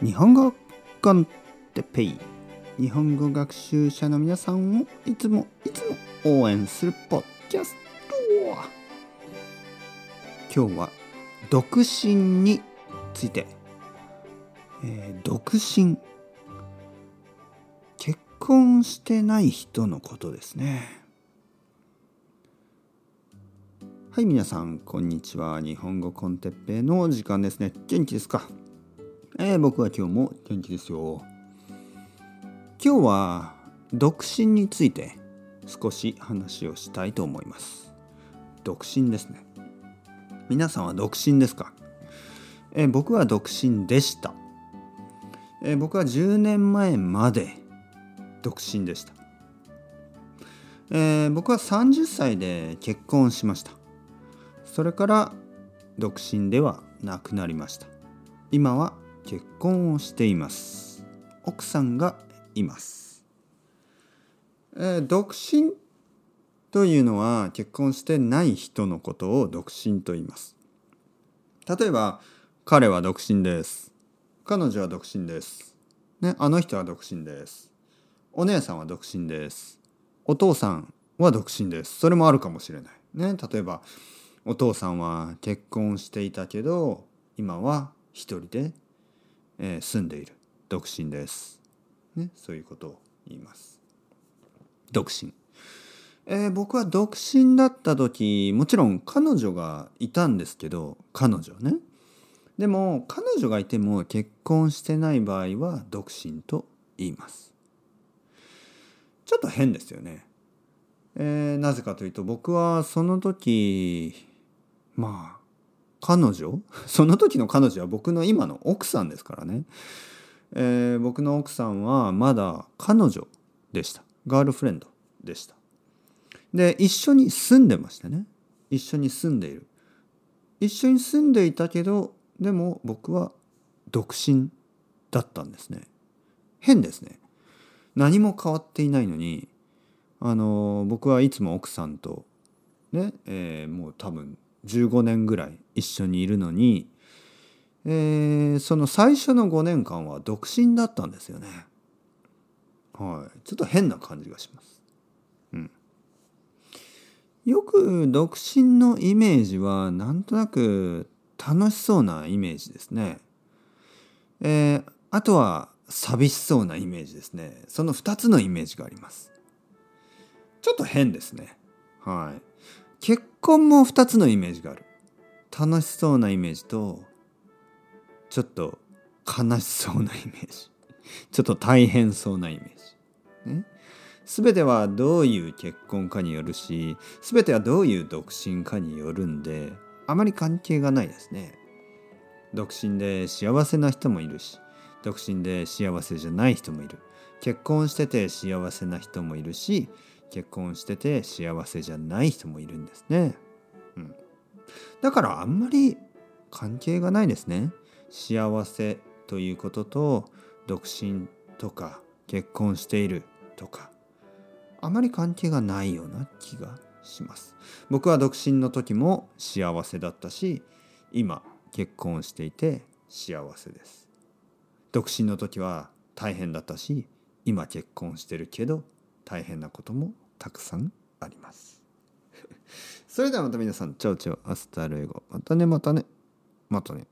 日本語コンテペイ。日本語学習者の皆さんをいつもいつも応援するポッキャスト。今日は独身について、えー独身。結婚してない人のことですね。はい皆さんこんにちは。日本語コンテッペイの時間ですね。元気ですか？えー僕は今日も元気ですよ。今日は独身について少し話をしたいと思います。独身ですね。皆さんは独身ですか、えー僕は独身でした、えー僕は10年前まで独身でした、えー僕は30歳で結婚しました。それから独身ではなくなりました。今は結婚をしています。奥さんがいます、えー独身というのは結婚してない人のことを独身と言います。例えば彼は独身です。彼女は独身です。ねあの人は独身です。お姉さんは独身です。お父さんは独身です。それもあるかもしれない。ね例えばお父さんは結婚していたけど今は一人で、えー住んでいる。独身です、ね、そういうことを言います。独身、えー僕は独身だった時もちろん彼女がいたんですけど彼女ね。でも彼女がいても結婚してない場合は独身と言います。ちょっと変ですよね。えーなぜかというと僕はその時まあ彼女？その時の彼女は僕の今の奥さんですからね、えー僕の奥さんはまだ彼女でした。ガールフレンドでした。で一緒に住んでましたね。一緒に住んでいる。一緒に住んでいたけどでも僕は独身だったんですね。変ですね。何も変わっていないのにあの僕はいつも奥さんとね、えーもう多分15年ぐらい一緒にいるのに、えーその最初の5年間は独身だったんですよね。はい、ちょっと変な感じがします。うん、よく独身のイメージはなんとなく楽しそうなイメージですね。えーあとは寂しそうなイメージですね。その2つのイメージがあります。ちょっと変ですね。はい。結婚も2つのイメージがある。楽しそうなイメージと、ちょっと悲しそうなイメージ。ちょっと大変そうなイメージ。ね。全てはどういう結婚かによるし、全てはどういう独身かによるんで、あまり関係がないですね。独身で幸せな人もいるし、独身で幸せじゃない人もいる。結婚してて幸せな人もいるし、結婚してて幸せじゃない人もいるんですね。うん、だからあんまり関係がないですね。幸せということと独身とか結婚しているとかあまり関係がないような気がします。僕は独身の時も幸せだったし今結婚していて幸せです。独身の時は大変だったし今結婚してるけど大変なこともたくさんあります。それではまた皆さん、 chao chao、hasta luego。またね、またね、またね。